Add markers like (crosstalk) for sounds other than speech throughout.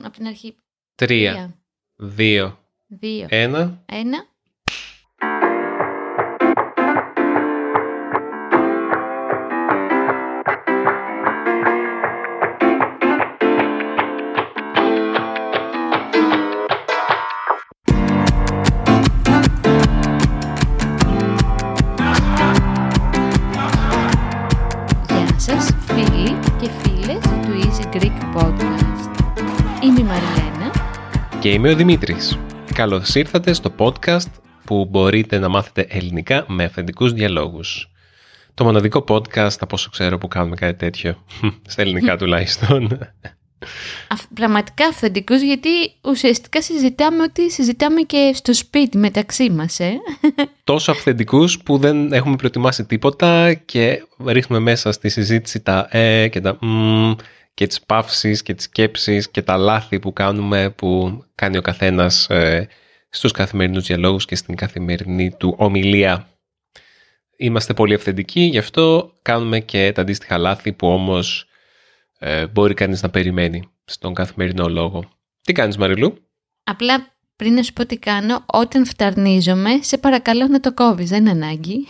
Από την αρχή. Τρία, δύο, Δύο. ένα. Ένα. Είμαι ο Δημήτρης. Καλώς ήρθατε στο podcast που μπορείτε να μάθετε ελληνικά με αυθεντικούς διαλόγους. Το μοναδικό podcast, από όσο ξέρω, που κάνουμε κάτι τέτοιο. (laughs) Στα ελληνικά τουλάχιστον. Αυ- πραγματικά αυθεντικούς γιατί ουσιαστικά συζητάμε ότι συζητάμε και στο σπίτι μεταξύ μας, ε. (laughs) Τόσο αυθεντικούς που δεν έχουμε προετοιμάσει τίποτα και ρίχνουμε μέσα στη συζήτηση τα ε και τα μ και τις παύσεις και τις σκέψεις και τα λάθη που κάνουμε που κάνει ο καθένας ε, στους καθημερινούς διαλόγους και στην καθημερινή του ομιλία. Είμαστε πολύ αυθεντικοί, γι' αυτό κάνουμε και τα αντίστοιχα λάθη που όμως ε, μπορεί κανείς να περιμένει στον καθημερινό λόγο. Τι κάνεις Μαριλού; Απλά πριν να σου πω τι κάνω, όταν φταρνίζομαι, σε παρακαλώ να το κόβεις, δεν είναι ανάγκη.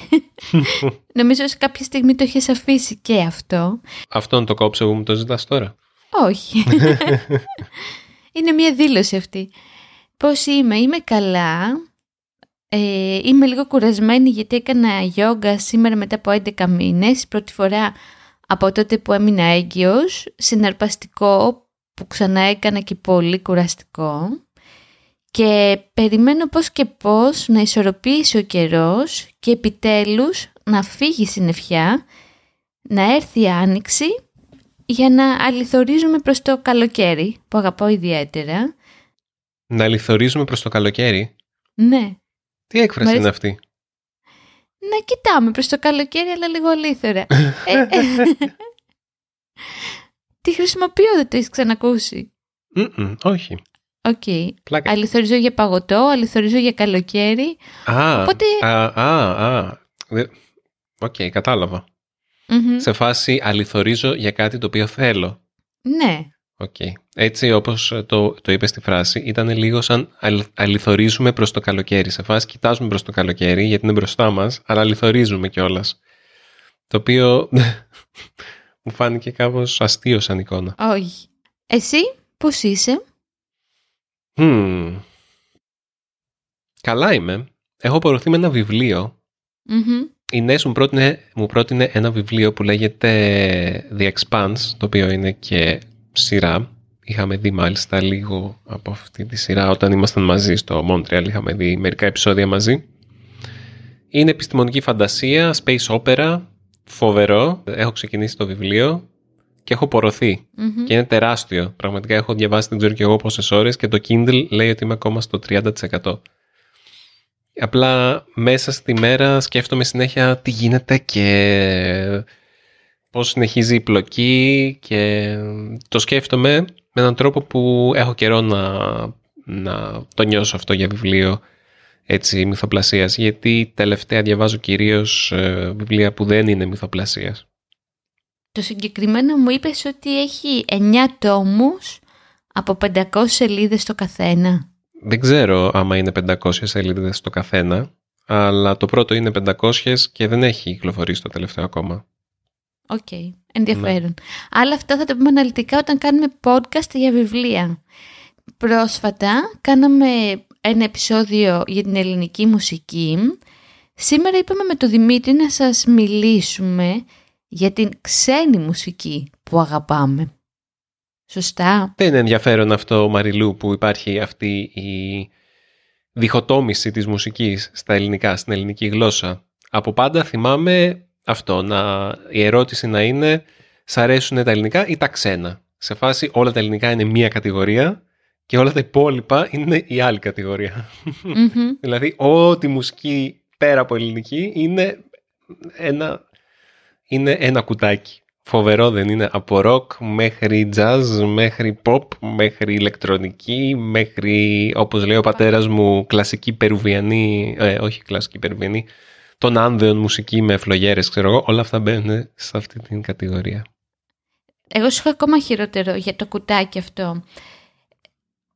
(laughs) Νομίζω σε κάποια στιγμή το έχεις αφήσει και αυτό. Αυτόν το κόψω που μου το ζητάς τώρα. Όχι. (laughs) είναι μια δήλωση αυτή. Πώς είμαι, είμαι καλά. Ε, είμαι λίγο κουρασμένη γιατί έκανα γιόγκα σήμερα μετά από 11 μήνες. Πρώτη φορά από τότε που έμεινα έγκυος. Συναρπαστικό που ξανά έκανα και πολύ κουραστικό. Και περιμένω πώς και πώς να ισορροπήσει ο καιρός και επιτέλους να φύγει η συννεφιά, να έρθει η άνοιξη για να αλληθωρίζουμε προς το καλοκαίρι που αγαπάω ιδιαίτερα. Να αλληθωρίζουμε προς το καλοκαίρι; Ναι, Τι έκφραση Μ' αρέσει. είναι αυτή; να κοιτάμε προς το καλοκαίρι αλλά λίγο αλήθωρα. (laughs) Ε, ε, (laughs) Τη χρησιμοποιώ, δεν το έχεις ξανακούσει. Μμμ, όχι. Οκ. Πλάκα. Αλληθωρίζω για παγωτό, αλληθωρίζω για καλοκαίρι. Α, Οπότε- α, α, α. Δε- Οκ, κατάλαβα. Μμμ. Σε φάση αλληθωρίζω για κάτι το οποίο θέλω. Ναι, Οκ. Έτσι όπως ε, το, το είπες στη φράση, ήταν λίγο σαν αλ- αλληθωρίζουμε προς το καλοκαίρι. Σε φάση κοιτάζουμε προς το καλοκαίρι γιατί είναι μπροστά μας, αλλά αλληθωρίζουμε κιόλας. Το οποίο (laughs) μου φάνηκε κάπως αστείο σαν εικόνα. όχι. Εσύ πώς είσαι; Μμμ. Καλά είμαι. Έχω απορροθεί με ένα βιβλίο Μμμ. Η Νέσ μου πρότεινε, μου πρότεινε ένα βιβλίο που λέγεται The Expanse, το οποίο είναι και σειρά. Είχαμε δει μάλιστα λίγο από αυτή τη σειρά όταν ήμασταν μαζί στο Montreal. Είχαμε δει μερικά επεισόδια μαζί. Είναι επιστημονική φαντασία, space opera, φοβερό. Έχω ξεκινήσει το βιβλίο και έχω πορωθεί. Μμμ. Και είναι τεράστιο. Πραγματικά έχω διαβάσει δεν ξέρω και εγώ πόσες ώρες και το Kindle λέει ότι είμαι ακόμα στο 30%. Απλά μέσα στη μέρα σκέφτομαι συνέχεια τι γίνεται και πώς συνεχίζει η πλοκή και το σκέφτομαι με έναν τρόπο που έχω καιρό να, να το νιώσω αυτό για βιβλίο έτσι μυθοπλασίας γιατί τελευταία διαβάζω κυρίως ε, βιβλία που δεν είναι μυθοπλασίας. Το συγκεκριμένο μου είπες ότι έχει 9 τόμους από 500 σελίδες το καθένα. Δεν ξέρω άμα είναι 500 σελίδες το καθένα, αλλά το πρώτο είναι 500 και δεν έχει κυκλοφορήσει το τελευταίο ακόμα. Οκ, ενδιαφέρον. Αλλά αυτά θα τα πούμε αναλυτικά όταν κάνουμε podcast για βιβλία. Πρόσφατα κάναμε ένα επεισόδιο για την ελληνική μουσική. Σήμερα είπαμε με το Δημήτρη να σας μιλήσουμε για την ξένη μουσική που αγαπάμε. Σωστά. Δεν είναι ενδιαφέρον αυτό, Μαριλού, που υπάρχει αυτή η διχοτόμηση της μουσικής στα ελληνικά, στην ελληνική γλώσσα. Από πάντα θυμάμαι αυτό, να, η ερώτηση να είναι «Σ' αρέσουν τα ελληνικά ή τα ξένα». Σε φάση όλα τα ελληνικά είναι μία κατηγορία και όλα τα υπόλοιπα είναι η άλλη κατηγορία. Μμμ. (laughs) δηλαδή, ό,τι μουσική πέρα από ελληνική είναι ένα, είναι ένα κουτάκι. Φοβερό δεν είναι; Από rock μέχρι jazz, μέχρι pop, μέχρι ηλεκτρονική, μέχρι όπως λέει ο πατέρας μου κλασική περουβιανή, ε, όχι κλασική περουβιανή, των άνδεων μουσική με φλογέρες ξέρω εγώ, όλα αυτά μπαίνουν σε αυτή την κατηγορία. Εγώ σου είχα ακόμα χειρότερο για το κουτάκι αυτό.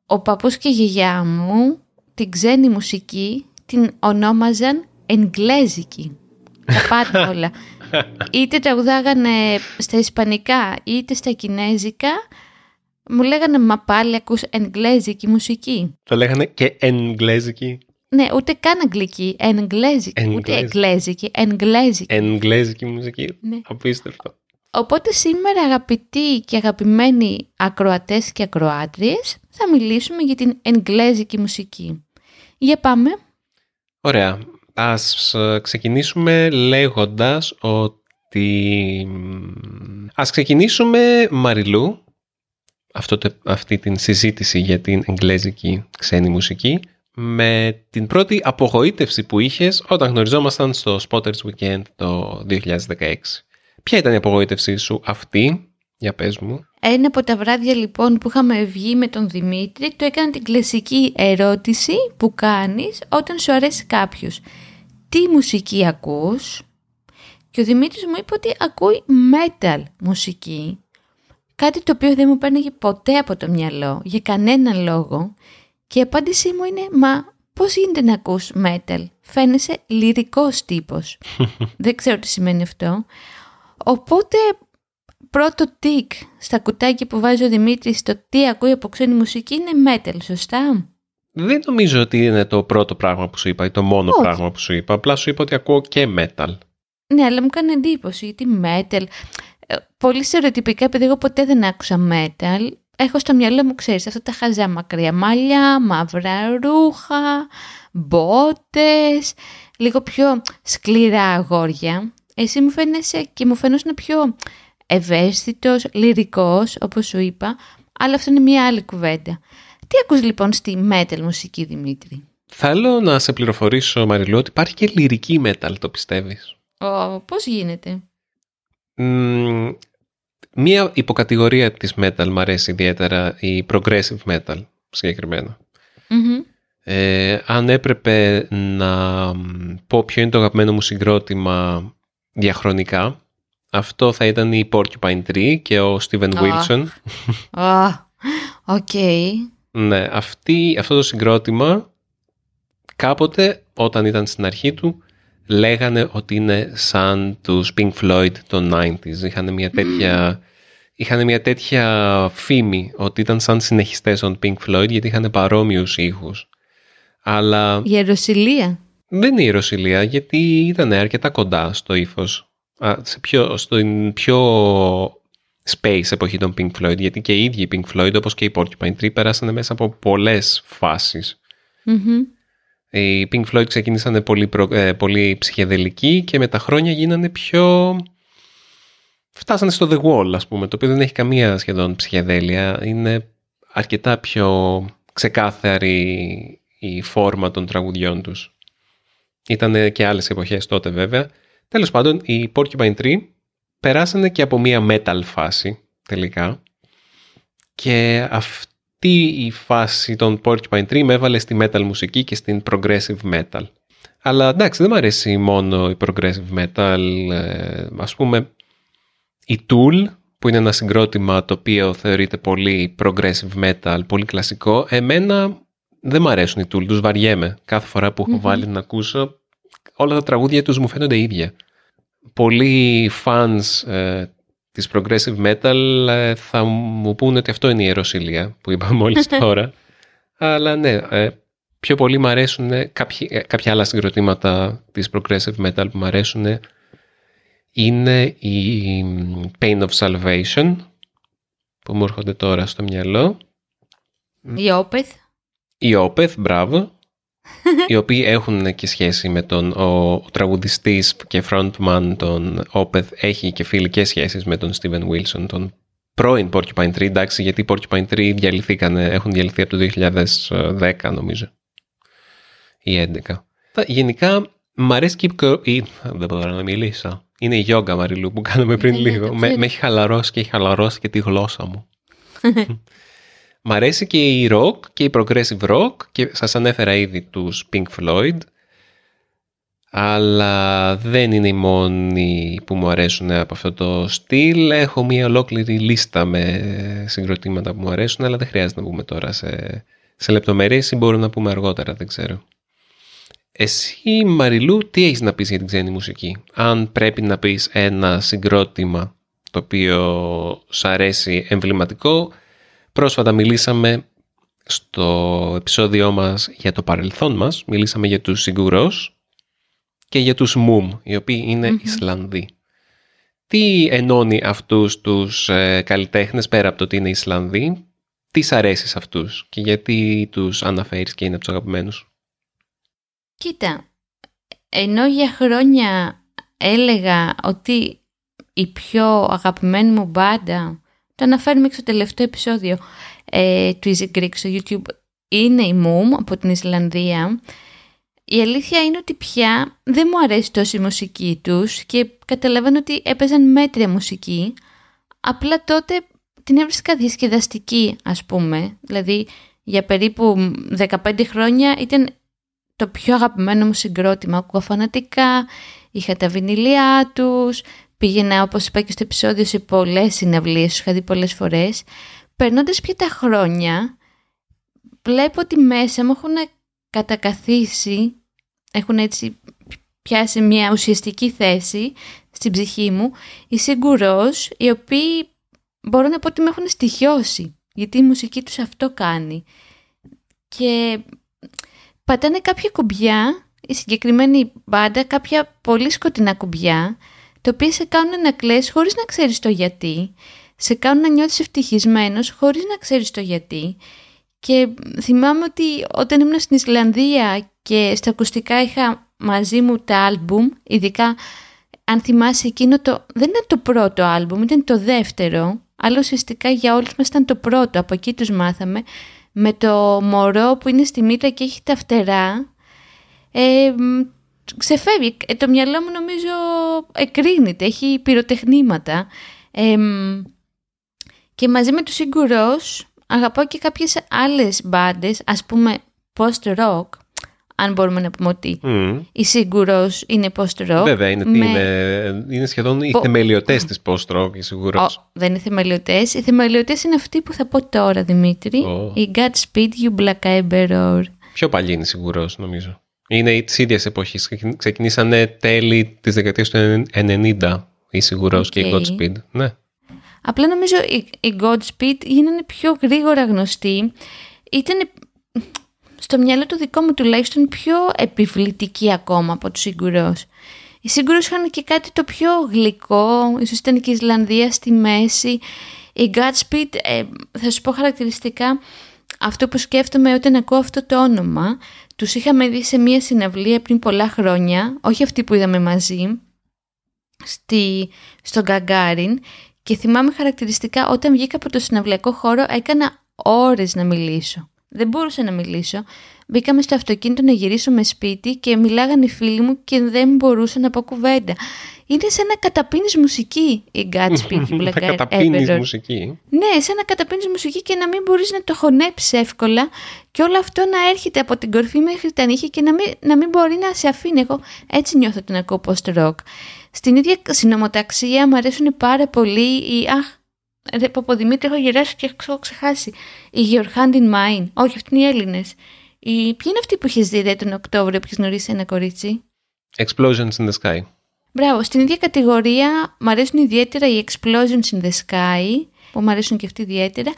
ο παππούς και η γιαγιά μου την ξένη μουσική την ονόμαζαν εγγλέζικη. Τα πάντα (laughs) όλα. Είτε τραγουδάγανε στα ισπανικά είτε στα κινέζικα μου λέγανε μα πάλι ακούς εγγλέζικη μουσική. Το λέγανε και εγγλέζικη. Ναι, ούτε καν αγγλική, εγγλέζικη, ούτε εγγλέζικη, εγγλέζικη. Εγγλέζικη μουσική, ναι. απίστευτο. Οπότε σήμερα αγαπητοί και αγαπημένοι ακροατές και ακροάτριες θα μιλήσουμε για την εγγλέζικη μουσική. Για πάμε. Ωραία. Ας ε, ξεκινήσουμε λέγοντας ότι... Ας ξεκινήσουμε Μαριλού αυτό, αυτή την συζήτηση για την εγγλέζικη ξένη μουσική με την πρώτη απογοήτευση που είχες όταν γνωριζόμασταν στο Spotters Weekend το 2016. Ποια ήταν η απογοήτευσή σου αυτή, για πες μου. Ένα από τα βράδια λοιπόν που είχαμε βγει με τον Δημήτρη, του έκανα την κλασική ερώτηση που κάνεις όταν σου αρέσει κάποιος. Τι μουσική ακούς; Και ο Δημήτρης μου είπε ότι ακούει metal μουσική. Κάτι το οποίο δεν μου παίρνει ποτέ από το μυαλό, για κανέναν λόγο. Και η απάντησή μου είναι, μα πώς γίνεται να ακούς metal, φαίνεσαι λυρικός τύπος. (laughs) δεν ξέρω τι σημαίνει αυτό. Οπότε πρώτο τικ στα κουτάκια που βάζει ο Δημήτρης στο τι ακούει από ξένη μουσική είναι metal, σωστά; Δεν νομίζω ότι είναι το πρώτο πράγμα που σου είπα ή το μόνο πράγμα που σου είπα. Απλά σου είπα ότι ακούω και metal. Ναι, αλλά μου κάνει εντύπωση γιατί metal. Ε, πολύ στερεοτυπικά, επειδή εγώ ποτέ δεν άκουσα metal, έχω στο μυαλό μου, ξέρεις, αυτά τα χαζά μακριά μαλλιά, μαύρα ρούχα, μπότες, λίγο πιο σκληρά αγόρια. Εσύ μου φαίνεσαι και μου φαίνεσαι πιο ευαίσθητος, λυρικός, όπως σου είπα, αλλά αυτό είναι μια άλλη κουβέντα. Τι ακούς λοιπόν στη metal μουσική, Δημήτρη; Θέλω να σε πληροφορήσω, Μαριλού, ότι υπάρχει και λυρική metal, το πιστεύεις; Ω, πώς γίνεται; μία υποκατηγορία της metal μου αρέσει ιδιαίτερα, η progressive metal συγκεκριμενα ε, αν έπρεπε να πω ποιο είναι το αγαπημένο μου συγκρότημα διαχρονικά, αυτό θα ήταν οι Porcupine Tree και ο Steven Wilson. OK. Ναι, αυτή, αυτό το συγκρότημα κάποτε όταν ήταν στην αρχή του λέγανε ότι είναι σαν τους Pink Floyd των 90s. Είχαν μια τέτοια, είχαν μια τέτοια φήμη ότι ήταν σαν συνεχιστές των Pink Floyd γιατί είχαν παρόμοιους ήχους. Αλλά... Η Ιεροσυλία. Δεν είναι η Ιεροσιλία γιατί ήταν αρκετά κοντά στο ύφος. Σε πιο, στην πιο space εποχή των Pink Floyd γιατί και οι ίδιοι οι Pink Floyd όπως και οι Porcupine Tree πέρασαν μέσα από πολλές οι Pink Floyd ξεκίνησαν πολύ, ε, πολύ ψυχεδελικοί και με τα χρόνια γίνανε πιο... Φτάσανε στο The Wall, ας πούμε, το οποίο δεν έχει καμία σχεδόν ψυχεδέλεια. Είναι αρκετά πιο ξεκάθαρη η φόρμα των τραγουδιών τους. Ήταν και άλλες εποχές τότε βέβαια. Τέλος πάντων, οι Porcupine Tree περάσανε και από μία metal φάση τελικά και αυτή αυτή η φάση των Porcupine Tree με έβαλε στη metal μουσική και στην progressive metal. Αλλά εντάξει δεν μου αρέσει μόνο η progressive metal. Ε, ας πούμε η Tool που είναι ένα συγκρότημα το οποίο θεωρείται πολύ progressive metal, πολύ κλασικό. Εμένα δεν μου αρέσουν οι Tool, τους βαριέμαι. Κάθε φορά που έχω βάλει να ακούσω όλα τα τραγούδια τους μου φαίνονται ίδια. Πολλοί fans ε, της progressive metal ε, θα μου πούνε ότι αυτό είναι η ιεροσιλία που είπα (laughs) μόλις τώρα. Αλλά ναι, ε, πιο πολύ μου αρέσουν ε, κάποια, άλλα συγκροτήματα της progressive metal που μου αρέσουν είναι η Pain of Salvation που μου έρχονται τώρα στο μυαλό. Η Opeth. Η Opeth, μπράβο οι οποίοι έχουν και σχέση με τον ο, ο τραγουδιστής και frontman τον Opeth έχει και φιλικές σχέσεις με τον Steven Wilson τον πρώην Porcupine Tree. Εντάξει γιατί οι Porcupine Tree διαλυθήκανε, έχουν διαλυθεί από το 2010 νομίζω. Ή 11 γενικά μ' αρέσει και η... δεν μπορώ να μιλήσω. Είναι η γιόγκα Μαριλού που κάναμε πριν ναι, ναι, λίγο. με, με έχει χαλαρώσει και έχει χαλαρώσει και τη γλώσσα μου (laughs) Μ' αρέσει και η rock και η progressive rock και σας ανέφερα ήδη τους Pink Floyd αλλά δεν είναι οι μόνοι που μου αρέσουν από αυτό το στυλ. Έχω μια ολόκληρη λίστα με συγκροτήματα που μου αρέσουν αλλά δεν χρειάζεται να πούμε τώρα σε σε λεπτομέρειες ή μπορούμε να πούμε αργότερα, δεν ξέρω. Εσύ Μαριλού τι έχεις να πεις για την ξένη μουσική; Αν πρέπει να πεις ένα συγκρότημα το οποίο σ' αρέσει εμβληματικό, πρόσφατα μιλήσαμε στο επεισόδιό μας για το παρελθόν μας, μιλήσαμε για τους Σιγκουρός και για τους Μουμ, οι οποίοι είναι Ισλανδοί. Τι ενώνει αυτούς τους ε, καλλιτέχνες πέρα από το ότι είναι Ισλανδοί, τις σ' αρέσεις σε αυτούς και γιατί τους αναφέρεις και είναι από τους αγαπημένους; Κοίτα, ενώ για χρόνια έλεγα ότι η πιο αγαπημένη μου μπάντα, το αναφέρουμε και στο τελευταίο επεισόδιο ε, του Easy Greek στο YouTube, είναι η Moom από την Ισλανδία. Η αλήθεια είναι ότι πια δεν μου αρέσει τόσο η μουσική τους και καταλαβαίνω ότι έπαιζαν μέτρια μουσική. Απλά τότε την έβρισκα διασκεδαστική ας πούμε. Δηλαδή για περίπου 15 χρόνια ήταν το πιο αγαπημένο μου συγκρότημα. Ακούω φανατικά, είχα τα βινιλιά τους, πήγαινα όπως είπα και στο επεισόδιο σε πολλές συναυλίες, τους είχα δει πολλές φορές. Περνώντας πια τα χρόνια, βλέπω ότι μέσα μου έχουν κατακαθίσει, έχουν έτσι πιάσει μια ουσιαστική θέση στην ψυχή μου, οι Σιγκουρός, οι οποίοι μπορώ να πω ότι με έχουν στοιχειώσει, γιατί η μουσική τους αυτό κάνει. Και πατάνε κάποια κουμπιά, η συγκεκριμένη μπάντα, κάποια πολύ σκοτεινά κουμπιά, τα οποία σε κάνουν να κλαις χωρίς να ξέρεις το γιατί, σε κάνουν να νιώθεις ευτυχισμένος χωρίς να ξέρεις το γιατί. Και θυμάμαι ότι όταν ήμουν στην Ισλανδία και στα ακουστικά είχα μαζί μου τα άλμπουμ, ειδικά αν θυμάσαι εκείνο το... δεν ήταν το πρώτο άλμπουμ, ήταν το δεύτερο, αλλά ουσιαστικά για όλους μας ήταν το πρώτο, από εκεί τους μάθαμε, με το μωρό που είναι στη μήτρα και έχει τα φτερά. Ε, ξεφεύγει. Ε, το μυαλό μου νομίζω εκρίνεται, έχει πυροτεχνήματα. και μαζί με τους Σιγκουρός αγαπάω και κάποιες άλλες μπάντες, ας πούμε post-rock, αν μπορούμε να πούμε ότι mm. η Σίγκουρος είναι post-rock. Βέβαια, είναι, με... είναι, είναι σχεδόν οι Πο... θεμελιωτές της post-rock, η Σίγκουρος. Oh, δεν είναι θεμελιωτές. Οι θεμελιωτές είναι αυτοί που θα πω τώρα, Δημήτρη. Oh. Η Godspeed You Black Emperor. Πιο παλιή είναι η Σίγκουρος, νομίζω. Είναι της ίδιας εποχής. Ξεκινήσανε τέλη της δεκαετίας του 90 η Σιγουρός okay. και η Godspeed. Ναι. Απλά νομίζω η, η Godspeed γίνανε πιο γρήγορα γνωστή. Ήταν στο μυαλό του δικό μου τουλάχιστον πιο επιβλητική ακόμα από τους Σιγκουρό. Οι Σιγκουρό είχαν και κάτι το πιο γλυκό, ίσως ήταν και η Ισλανδία στη μέση. Η Godspeed, ε, θα σου πω χαρακτηριστικά, αυτό που σκέφτομαι όταν ακούω αυτό το όνομα, τους είχαμε δει σε μία συναυλία πριν πολλά χρόνια, όχι αυτή που είδαμε μαζί, στη, στον Γκαγκάριν και θυμάμαι χαρακτηριστικά όταν βγήκα από το συναυλιακό χώρο έκανα ώρες να μιλήσω. Δεν μπορούσα να μιλήσω. Μπήκαμε στο αυτοκίνητο να γυρίσουμε σπίτι και μιλάγανε οι φίλοι μου και δεν μπορούσα να πω κουβέντα. Είναι σαν να καταπίνεις μουσική η Godspeed Black (laughs) Να καταπίνεις μουσική. Ναι, σαν να καταπίνεις μουσική και να μην μπορείς να το χωνέψεις εύκολα και όλο αυτό να έρχεται από την κορφή μέχρι τα νύχια και να μην, να μην μπορεί να σε αφήνει. Εγώ έτσι νιώθω την ακούω post-rock. Στην ίδια συνομοταξία μου αρέσουν πάρα πολύ οι... Αχ, ρε Παποδημήτρη, έχω γυράσει και έχω ξεχάσει. Η Your Hand in Mine. Όχι, αυτοί είναι οι Έλληνες. Η... Ποιοι είναι αυτοί που είχε δει τον Οκτώβριο που έχεις γνωρίσει ένα κορίτσι; Explosions in the Sky. Μπράβο, στην ίδια κατηγορία μου αρέσουν ιδιαίτερα οι Explosions in the Sky, που μου αρέσουν και αυτοί ιδιαίτερα,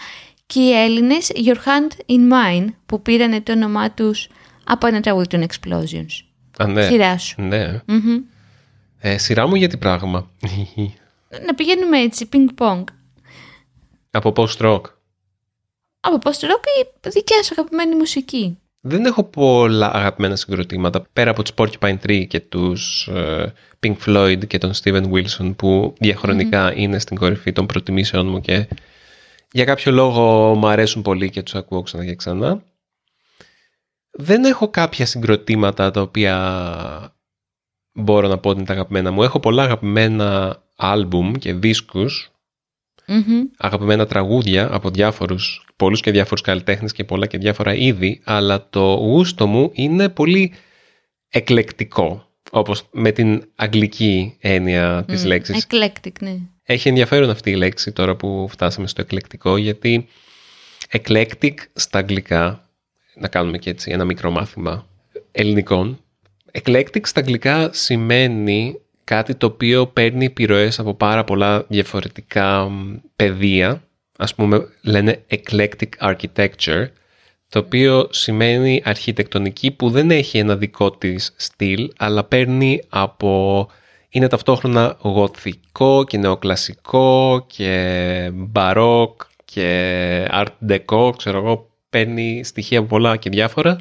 και οι Έλληνες Your Hand in Mine, που πήραν το όνομά τους από ένα τραγούδι των Explosions. Α, ναι. Σειρά σου. Ναι. Mm-hmm. Ε, σειρά μου για τι πράγμα. Να πηγαίνουμε έτσι, ping-pong. Από post-rock. Από post-rock ή δικιά σου αγαπημένη μουσική; Δεν έχω πολλά αγαπημένα συγκροτήματα πέρα από τους Porcupine Tree και τους uh, Pink Floyd και τον Steven Wilson που διαχρονικα είναι στην κορυφή των προτιμήσεων μου και για κάποιο λόγο μου αρέσουν πολύ και τους ακούω ξανά και ξανά. Δεν έχω κάποια συγκροτήματα τα οποία μπορώ να πω ότι είναι τα αγαπημένα μου. Έχω πολλά αγαπημένα άλμπουμ και δίσκους αγαπημένα τραγούδια από διάφορους, πολλούς και διάφορους καλλιτέχνες και πολλά και διάφορα είδη, αλλά το γούστο μου είναι πολύ εκλεκτικό, όπως με την αγγλική έννοια της mm, λέξης. Eclectic, ναι. Έχει ενδιαφέρον αυτή η λέξη τώρα που φτάσαμε στο εκλεκτικό, γιατί eclectic στα αγγλικά να κάνουμε και έτσι ένα μικρό μάθημα ελληνικών. Eclectic στα αγγλικά σημαίνει κάτι το οποίο παίρνει επιρροές από πάρα πολλά διαφορετικά πεδία. Ας πούμε λένε eclectic architecture, το οποίο σημαίνει αρχιτεκτονική που δεν έχει ένα δικό της στυλ, αλλά παίρνει από... Είναι ταυτόχρονα γοθικό και νεοκλασικό και μπαρόκ και art deco, ξέρω εγώ, παίρνει στοιχεία από πολλά και διάφορα.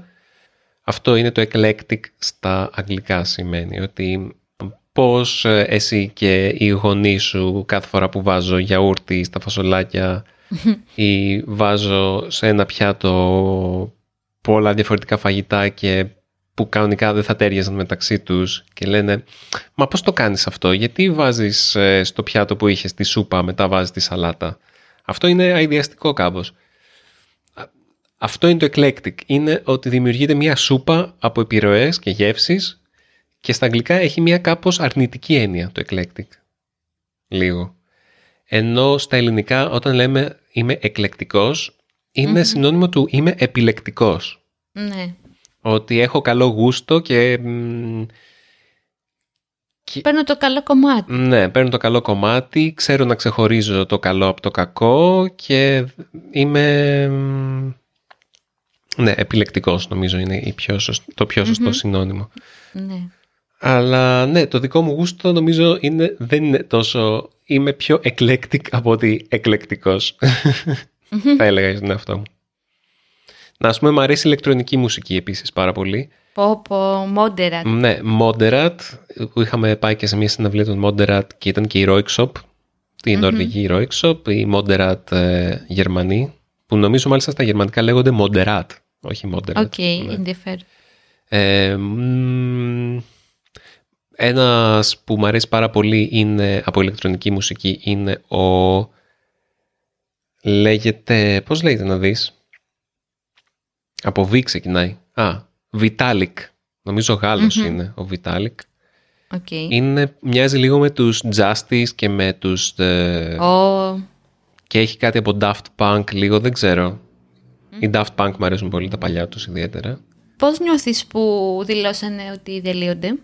Αυτό είναι το eclectic στα αγγλικά σημαίνει, ότι πώς ε, εσύ και οι γονείς σου κάθε φορά που βάζω γιαούρτι στα φασολάκια (laughs) ή βάζω σε ένα πιάτο πολλά διαφορετικά φαγητά και που κανονικά δεν θα τέριαζαν μεταξύ τους και λένε «Μα πώς το κάνεις αυτό, γιατί βάζεις ε, στο πιάτο που είχες τη σούπα μετά βάζεις τη σαλάτα». Αυτό είναι αειδιαστικό κάπως. Αυτό είναι το eclectic. Είναι ότι δημιουργείται μια σούπα από επιρροές και γεύσεις και στα αγγλικά έχει μια κάπως αρνητική έννοια το eclectic. Λίγο. Ενώ στα ελληνικά όταν λέμε είμαι εκλεκτικός είναι συνώνυμο του είμαι επιλεκτικός. Ναι. Ότι έχω καλό γούστο και... Παίρνω το καλό κομμάτι. Ναι, παίρνω το καλό κομμάτι, ξέρω να ξεχωρίζω το καλό από το κακό και είμαι... Ναι, επιλεκτικός νομίζω είναι η πιο το πιο σωστο συνώνυμο. Ναι. Αλλά ναι, το δικό μου γούστο νομίζω είναι, δεν είναι τόσο... Είμαι πιο eclectic από ότι εκλεκτικός. Θα έλεγα στον εαυτό μου. Να ας πούμε, μου αρέσει η ηλεκτρονική μουσική επίσης πάρα πολύ. Πω πω, Moderat. Ναι, Moderat, που είχαμε πάει και σε μια συναυλία των Moderat και ήταν και η Roixop, οι Νορβηγοί Röyksopp, οι Moderat ε, Γερμανοί, που νομίζω μάλιστα στα γερμανικά λέγονται Moderat, όχι Moderat. OK, okay, ναι. ενδιαφέρον. Ε, ένας που μου αρέσει πάρα πολύ είναι, από ηλεκτρονική μουσική είναι ο... Λέγεται... Πώς λέγεται να δεις; Από V ξεκινάει. Α, Vitalic. Νομίζω είναι ο Vitalic. Okay. Είναι, μοιάζει λίγο με τους Justice και με τους... Oh. Και έχει κάτι από Daft Punk λίγο, δεν ξέρω. Mm. Οι Daft Punk μου αρέσουν πολύ τα παλιά τους ιδιαίτερα. Πώς νιώθεις που δηλώσανε ότι διαλύονται;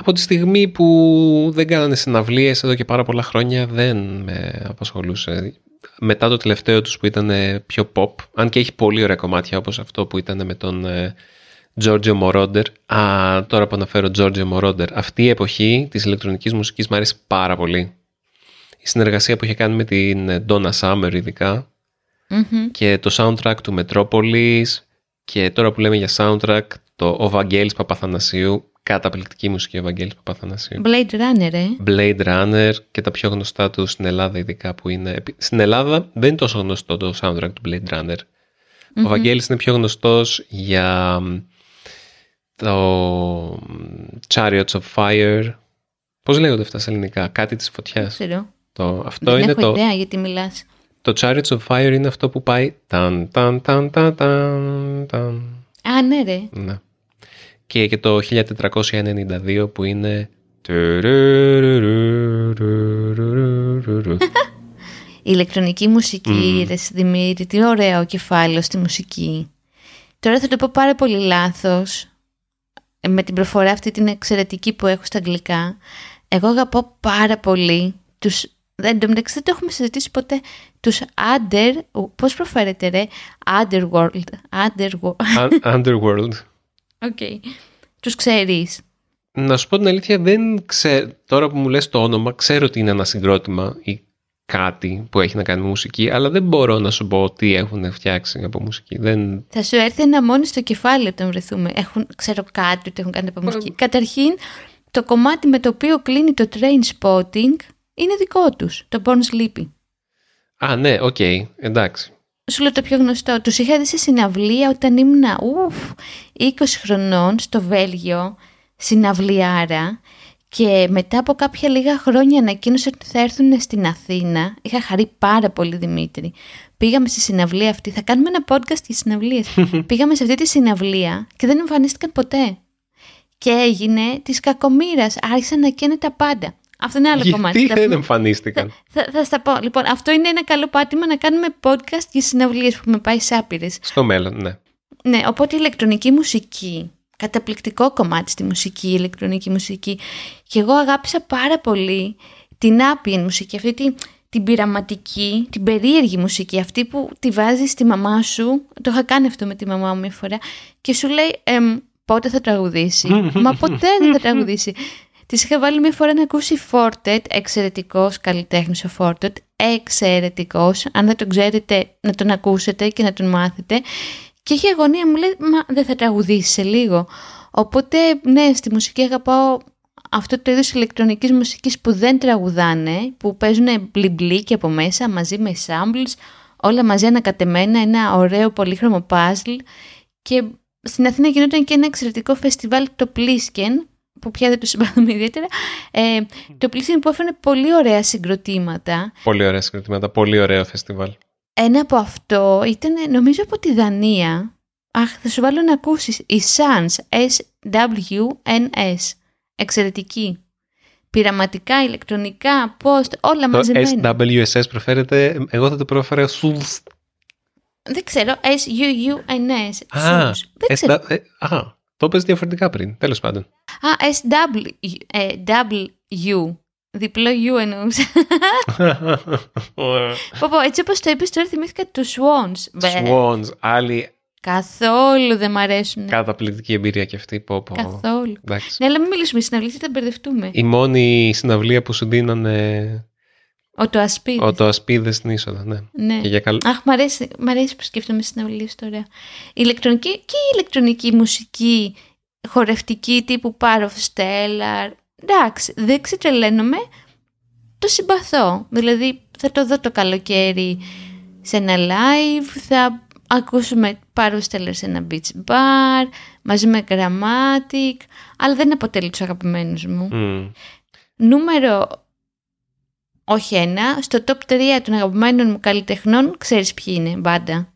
Από τη στιγμή που δεν κάνανε συναυλίες εδώ και πάρα πολλά χρόνια δεν με απασχολούσε. Μετά το τελευταίο τους που ήταν πιο pop, αν και έχει πολύ ωραία κομμάτια όπως αυτό που ήταν με τον ε, Giorgio Moroder. Α, τώρα που αναφέρω Giorgio Moroder, αυτή η εποχή της ηλεκτρονικής μουσικής μου αρέσει πάρα πολύ. Η συνεργασία που είχε κάνει με την Donna Summer ειδικα και το soundtrack του Metropolis και τώρα που λέμε για soundtrack το Ο Βαγγέλης Παπαθανασίου Καταπληκτική μουσική ο Βαγγέλης Παπαθανασίου. Blade Runner, ε. Blade Runner και τα πιο γνωστά του στην Ελλάδα ειδικά που είναι... Στην Ελλάδα δεν είναι τόσο γνωστό το soundtrack του Blade Runner. Ο Βαγγέλης είναι πιο γνωστός για το Chariots of Fire. Πώς λέγονται αυτά σε ελληνικά, κάτι της φωτιάς. Ξέρω. Το, αυτό δεν είναι έχω το, ιδέα γιατί μιλάς. Το Chariots of Fire είναι αυτό που πάει ταν ταν ταν ταν ταν ταν. Α, ναι ρε. Ναι και, και το 1492 που είναι... Η ηλεκτρονική μουσική, mm. Δημήτρη, τι ωραίο κεφάλαιος στη μουσική. Τώρα θα το πω πάρα πολύ λάθος, ε, με την προφορά αυτή την εξαιρετική που έχω στα αγγλικά. Εγώ αγαπώ πάρα πολύ τους δεν, το μεταξύ δεν το έχουμε συζητήσει ποτέ. Τους under... Πώς προφέρετε ρε; Underworld. Underworld. Underworld. OK. Okay. Τους ξέρεις. Να σου πω την αλήθεια, δεν ξέρω. Τώρα που μου λες το όνομα, ξέρω ότι είναι ένα συγκρότημα ή κάτι που έχει να κάνει με μουσική, αλλά δεν μπορώ να σου πω τι έχουν φτιάξει από μουσική. Δεν... Θα σου έρθει ένα μόνο στο κεφάλι όταν βρεθούμε. Έχουν, ξέρω κάτι ότι έχουν κάνει από μουσική. Καταρχήν, το κομμάτι με το οποίο κλείνει το Trainspotting είναι δικό τους, το Born Slippy. Α, ναι, OK, okay, εντάξει σου λέω το πιο γνωστό, τους είχα δει σε συναυλία όταν ήμουν ουφ, 20 χρονών στο Βέλγιο, συναυλιάρα και μετά από κάποια λίγα χρόνια ανακοίνωσε ότι θα έρθουν στην Αθήνα. Είχα χαρεί πάρα πολύ Δημήτρη. Πήγαμε στη συναυλία αυτή, θα κάνουμε ένα podcast για συναυλίες. (laughs) Πήγαμε σε αυτή τη συναυλία και δεν εμφανίστηκαν ποτέ. Και έγινε της κακομήρα, άρχισαν να καίνε τα πάντα. Αυτό είναι άλλο Γιατί κομμάτι. Γιατί δεν εμφανίστηκαν. Θα, θα, θα στα πω. Λοιπόν, αυτό είναι ένα καλό πάτημα να κάνουμε podcast για συναυλίες που με πάει σε άπειρες. Στο μέλλον, ναι. ναι, οπότε η ηλεκτρονική μουσική, καταπληκτικό κομμάτι στη μουσική, η ηλεκτρονική μουσική. Και εγώ αγάπησα πάρα πολύ την ambient μουσική, αυτή την, την πειραματική, την περίεργη μουσική, αυτή που τη βάζεις στη μαμά σου. Το είχα κάνει αυτό με τη μαμά μου μια φορά και σου λέει εμ, πότε θα τραγουδήσει; (laughs) Μα ποτέ δεν θα τραγουδήσει. Τη είχα βάλει μια φορά να ακούσει Φόρτετ, εξαιρετικός καλλιτέχνης ο Φόρτετ, εξαιρετικός. Αν δεν τον ξέρετε, να τον ακούσετε και να τον μάθετε. Και είχε αγωνία, μου λέει, Μα δεν θα τραγουδήσει σε λίγο. Οπότε, ναι, στη μουσική αγαπάω αυτό το είδος ηλεκτρονικής μουσικής που δεν τραγουδάνε, που παίζουν μπλιμπλίκι από μέσα μαζί με samples, όλα μαζί ανακατεμένα, ένα ωραίο πολύχρωμο puzzle και στην Αθήνα γινόταν και ένα εξαιρετικό φεστιβάλ το Plisken, που πια δεν το συμπαθούμε ιδιαίτερα, ε, το Plisken που έφερε πολύ ωραία συγκροτήματα. Πολύ ωραία συγκροτήματα, πολύ ωραίο φεστιβάλ. Ένα από αυτό ήταν νομίζω από τη Δανία. Αχ, θα σου βάλω να ακούσεις. Η Sans, S-W-N-S εξαιρετική. Πειραματικά, ηλεκτρονικά, post, όλα το μαζεμένα. SWSS προφέρεται, εγώ θα το προφέρω SUS. Δεν ξέρω, S-U-U-N-S. Α, Δεν ξέρω. S- ε, α, το είπες διαφορετικά πριν, τέλος πάντων. Α, S-W, ε, W, διπλό U εννοούσα. (laughs) πω, πω, έτσι όπως το είπες τώρα θυμήθηκα τους Swans. Μπε, Swans, άλλη Καθόλου δεν μ' αρέσουν. καταπληκτική εμπειρία και αυτή. Πω, πω. Καθόλου. Εντάξει. Ναι, αλλά μην μιλήσουμε συναυλίες, θα μπερδευτούμε. Η μόνη συναυλία που σου δίνανε Ο το ασπίδι. ο, το ασπίδες στην είσοδο, ναι. Ναι. Και για καλ... Αχ, μ' αρέσει, μ' αρέσει που σκέφτομαι συναυλίες τώρα. Η ηλεκτρονική και η ηλεκτρονική μουσική χορευτική τύπου Power of Stellar. Εντάξει, δεν ξετρελαίνομαι, το συμπαθώ. Δηλαδή θα το δω το καλοκαίρι σε ένα live, θα ακούσουμε Power of Stellar σε ένα beach bar, μαζί με Grammatic, αλλά δεν αποτελεί τους αγαπημένους μου. Μμ. Νούμερο όχι ένα, στο top 3 των αγαπημένων μου καλλιτεχνών ξέρεις ποιοι είναι μπάντα.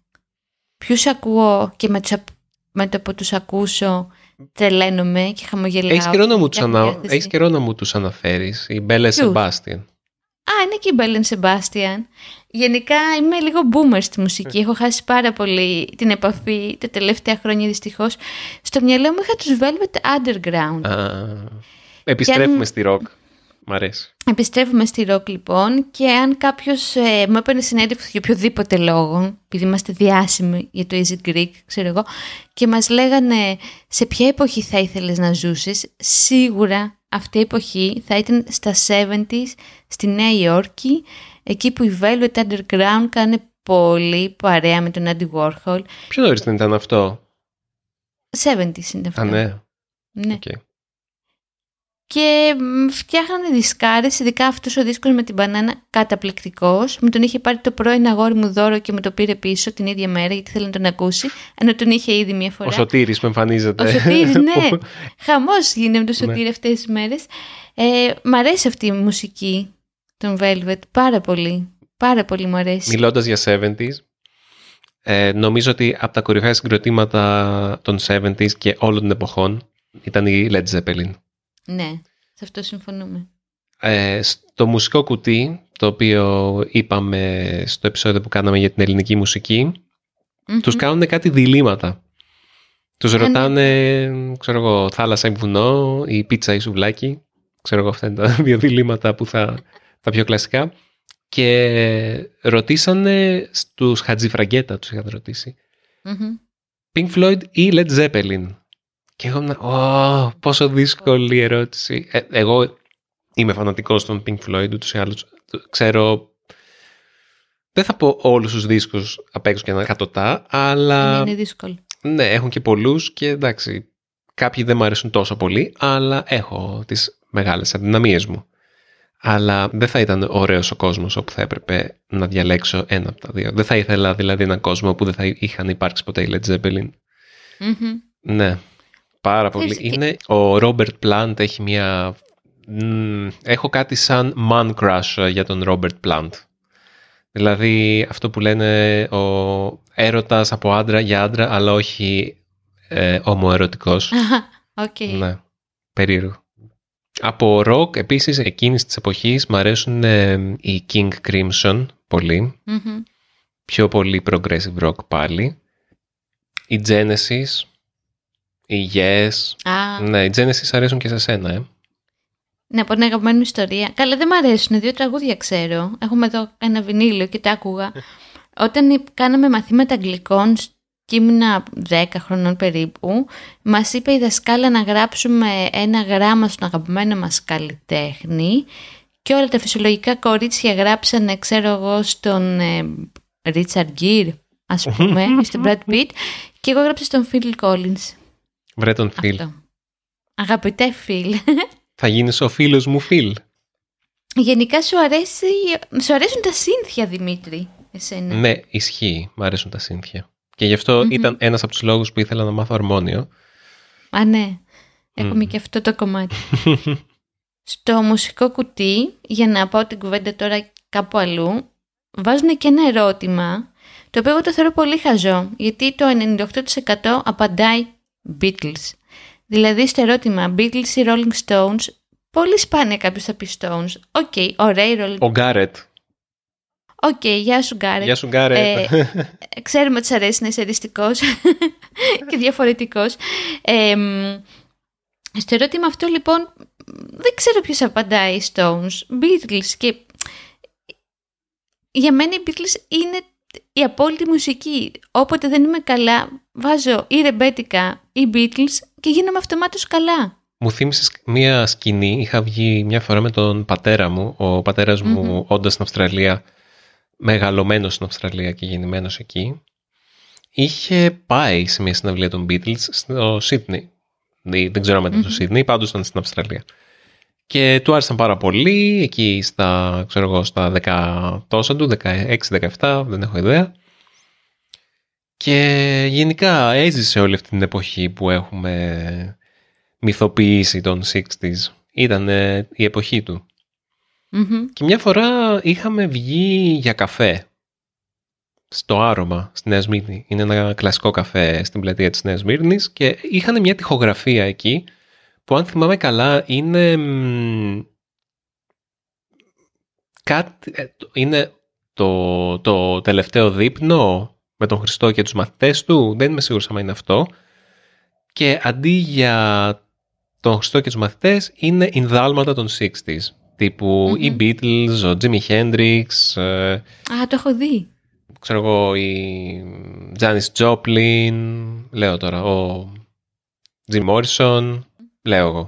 Ποιους ακούω και με, τους, απ- με το που τους ακούσω τρελαίνομαι και χαμογελάω. Έχεις καιρό, να μου τους και έχω ανα... διάθεση. Έχεις καιρό να μου τους αναφέρεις. Η Μπέλε Ποιους; Σεμπάστιαν. Α, είναι και η Μπέλεν Σεμπάστιαν. Γενικά είμαι λίγο boomer στη μουσική. Έχω χάσει πάρα πολύ την επαφή τα τελευταία χρόνια δυστυχώς. Στο μυαλό μου είχα τους Velvet Underground. Α, επιστρέφουμε αν- στη ροκ. Μ' αρέσει. Επιστρέφουμε στη ροκ λοιπόν και αν κάποιος ε, μου έπαιρνε συνέντευξη για οποιοδήποτε λόγο, επειδή είμαστε διάσημοι για το Easy Greek, ξέρω εγώ, και μας λέγανε σε ποια εποχή θα ήθελες να ζούσεις, σίγουρα αυτή η εποχή θα ήταν στα 70s στη Νέα Υόρκη, εκεί που οι Velvet Underground κάναν πολύ παρέα με τον Andy Warhol. Πιο νωρίς δεν ήταν αυτό; 70s είναι αυτό. Α, ναι. ναι. Οκ. Και μ, φτιάχνανε δισκάρες, ειδικά αυτός ο δίσκος με την μπανάνα καταπληκτικός. Μου τον είχε πάρει το πρώην αγόρι μου δώρο και μου το πήρε πίσω την ίδια μέρα γιατί θέλει να τον ακούσει. Ενώ τον είχε ήδη μία φορά. Ο Σωτήρης που εμφανίζεται. Ο Σωτήρης, ναι. (laughs) Που- Χαμός γίνεται με το Ναι. Σωτήρη αυτές τις μέρες. Ε, μ' αρέσει αυτή η μουσική των Velvet πάρα πολύ. Πάρα πολύ μου αρέσει. Μιλώντας για 70s, ε, νομίζω ότι από τα κορυφαία συγκροτήματα των 70s και όλων των εποχών ήταν η Led Zeppelin. Ναι, σε αυτό συμφωνούμε. Ε, στο μουσικό κουτί, το οποίο είπαμε στο επεισόδιο που κάναμε για την ελληνική μουσική, Μμμ. τους κάνουν κάτι διλήμματα. Τους ναι. ρωτάνε, ξέρω εγώ, θάλασσα ή βουνό ή πίτσα ή σουβλάκι. Ξέρω εγώ, αυτά είναι τα δύο διλήμματα που θα, τα πιο κλασικά. Και ρωτήσανε στους Χατζιφραγκέτα, τους είχαν ρωτήσει, Μμμ. Pink Floyd ή Led Zeppelin. Και εγώ ήμουν, «Ω, πόσο δύσκολη ερώτηση. Ε, εγώ είμαι φανατικός των Pink Floyd, ούτως ή άλλως. Ξέρω, δεν θα πω όλους τους δίσκους απ' έξω και ανακατοτά, αλλά Είναι, είναι δύσκολο. ναι, έχουν και πολλούς και εντάξει, κάποιοι δεν μου αρέσουν τόσο πολύ, αλλά έχω τις μεγάλες αδυναμίες μου. Αλλά δεν θα ήταν ωραίος ο κόσμος όπου θα έπρεπε να διαλέξω ένα από τα δύο. Δεν θα ήθελα δηλαδή έναν κόσμο όπου δεν θα είχαν υπάρξει ποτέ οι Led Zeppelin. Μμμ. Ναι, πάρα πολύ. Ξέρεις, και- Είναι, ο Robert Plant έχει μια... μ, έχω κάτι σαν man crush για τον Robert Plant. Δηλαδή αυτό που λένε ο έρωτας από άντρα για άντρα, αλλά όχι ε, ομοερωτικός. Αχα, (laughs) Οκ. ναι, περίεργο. Από rock, επίσης, εκείνης της εποχής μου αρέσουν ε, οι King Crimson πολύ. Μμμ. Πιο πολύ progressive rock πάλι. Οι Genesis, η Yes. Α, Ναι, οι Genesis αρέσουν και σε σένα, ε. ναι, από την αγαπημένη μου ιστορία. Καλά, δεν μ' αρέσουν. Δύο τραγούδια ξέρω. Έχουμε εδώ ένα βινίλιο και τα άκουγα. Όταν κάναμε μαθήματα αγγλικών και ήμουνα 10 χρονών περίπου, μας είπε η δασκάλα να γράψουμε ένα γράμμα στον αγαπημένο μας καλλιτέχνη και όλα τα φυσιολογικά κορίτσια γράψανε, ξέρω εγώ, στον Ρίτσαρντ Γκίρ, ας πούμε, ή στον Brad Pitt (laughs) και εγώ γράψα στον Phil Collins. Βρε τον Φιλ. Αυτό. Αγαπητέ Phil. (laughs) Θα γίνεις ο φίλος μου Φιλ. Γενικά σου, αρέσει, σου αρέσουν τα σύνθια, Δημήτρη, εσένα. Ναι, ισχύει. Μ' αρέσουν τα σύνθια. Και γι' αυτο ήταν ένας από τους λόγους που ήθελα να μάθω αρμόνιο. Α, ναι. Έχουμε και αυτό το κομμάτι. (laughs) Στο μουσικό κουτί, για να πάω την κουβέντα τώρα κάπου αλλού, βάζουν και ένα ερώτημα, το οποίο εγώ το θεωρώ πολύ χαζό, γιατί το 98% απαντάει Beatles. Δηλαδή στο ερώτημα Beatles ή Rolling Stones, πολύ σπάνια κάποιος θα πει Stones. OK, okay, ωραία οι Rolling Ο Γκάρετ. OK, okay, γεια σου Γκάρετ. Γεια σου Γκάρετ. Ε, ξέρουμε ότι σ' αρέσει να είσαι εριστικός (laughs) και διαφορετικός. Ε, στο ερώτημα αυτό λοιπόν δεν ξέρω ποιος απαντάει Stones, Beatles και για μένα οι Beatles είναι η απόλυτη μουσική. Όποτε δεν είμαι καλά βάζω ή ρεμπέτικα ή Beatles και γίνομαι αυτομάτως καλά. Μου θύμισες μία σκηνή, είχα βγει μια φορά με τον πατέρα μου, ο πατέρας μου όντας στην Αυστραλία, μεγαλωμένος στην Αυστραλία και γεννημένος εκεί, είχε πάει σε μια συναυλία των Beatles στο Σίδνey. Δεν ξέρω αν ήταν στο Σίδνey, πάντως ήταν στην Αυστραλία. Και του άρεσαν πάρα πολύ, εκεί στα, ξέρω εγώ, στα 10 τόσα του, 16-17, δεν έχω ιδέα. Και γενικά έζησε όλη αυτή την εποχή που έχουμε μυθοποιήσει των 60s. Ήταν η εποχή του. Και μια φορά είχαμε βγει για καφέ στο Άρωμα, στη Νέα Σμύρνη. Είναι ένα κλασικό καφέ στην πλατεία της Νέας Σμύρνης και είχαν μια τυχογραφία εκεί που αν θυμάμαι καλά είναι κάτι, ε, είναι το, το τελευταίο δείπνο με τον Χριστό και τους μαθητές του, δεν είμαι σίγουρος αν είναι αυτό. Και αντί για τον Χριστό και τους μαθητές είναι ινδάλματα των 60s. τυπου οι Beatles, ο Jimi Hendrix. Ε, Α, το έχω δει. Ξέρω εγώ, η Janis Joplin, λέω τώρα, ο Jim Morrison, λέω εγώ.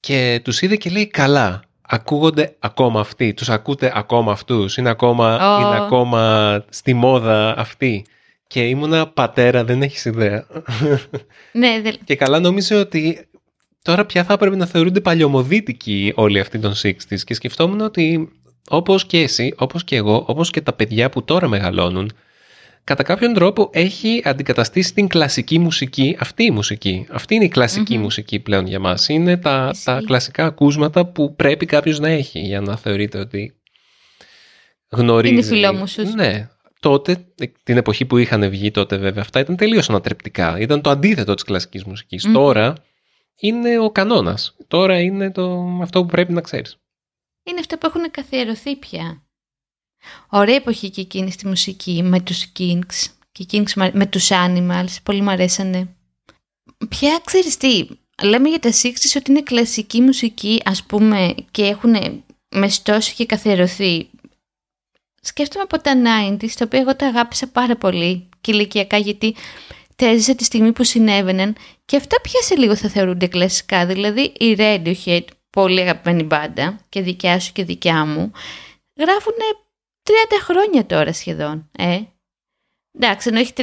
Και τους είδε και λέει καλά, ακούγονται ακόμα αυτοί, τους ακούτε ακόμα αυτούς, είναι ακόμα, είναι ακόμα στη μόδα αυτοί. Και ήμουνα πατέρα, δεν έχεις ιδέα. Ναι, δε... Και καλά νόμιζε ότι τώρα πια θα έπρεπε να θεωρούνται παλιωμοδίτικοι όλοι αυτοί των 60s και σκεφτόμουν ότι όπως και εσύ, όπως και εγώ, όπως και τα παιδιά που τώρα μεγαλώνουν, κατά κάποιον τρόπο έχει αντικαταστήσει την κλασική μουσική, αυτή η μουσική. Αυτή είναι η κλασικη μουσική πλέον για μας. Είναι τα, τα κλασικά ακούσματα που πρέπει κάποιος να έχει για να θεωρείται ότι γνωρίζει. Είναι φιλόμουσους. Ναι. Τότε, την εποχή που είχαν βγει τότε βέβαια αυτά ήταν τελείως ανατρεπτικά. Ήταν το αντίθετο της κλασικής Τώρα είναι ο κανόνας. Τώρα είναι το, αυτό που πρέπει να ξέρεις. Είναι αυτά που έχουν καθιερωθεί πια. Ωραία εποχή και εκείνη στη μουσική με τους Kings και Kings με τους Animals. Πολύ μου αρέσανε. Πια ξέρεις τι, λέμε για τα 60's ότι είναι κλασική μουσική ας πούμε και έχουν μεστώσει και καθιερωθεί. Σκέφτομαι από τα 90's, τα οποία εγώ τα αγάπησα πάρα πολύ και ηλικιακά γιατί τα έζησα τη στιγμή που συνέβαιναν και αυτά πια σε λίγο θα θεωρούνται κλασικά. Δηλαδή η Radiohead, πολύ αγαπημένη μπάντα και δικιά σου και δικιά μου, γράφουν 30 χρόνια τώρα σχεδόν. Ε. Εντάξει, ενώ έχει 30,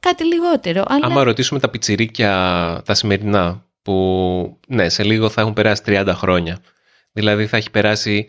κάτι λιγότερο. Αλλά... Άμα ρωτήσουμε τα πιτσιρίκια τα σημερινά, που ναι, σε λίγο θα έχουν περάσει 30 χρόνια. Δηλαδή θα έχει περάσει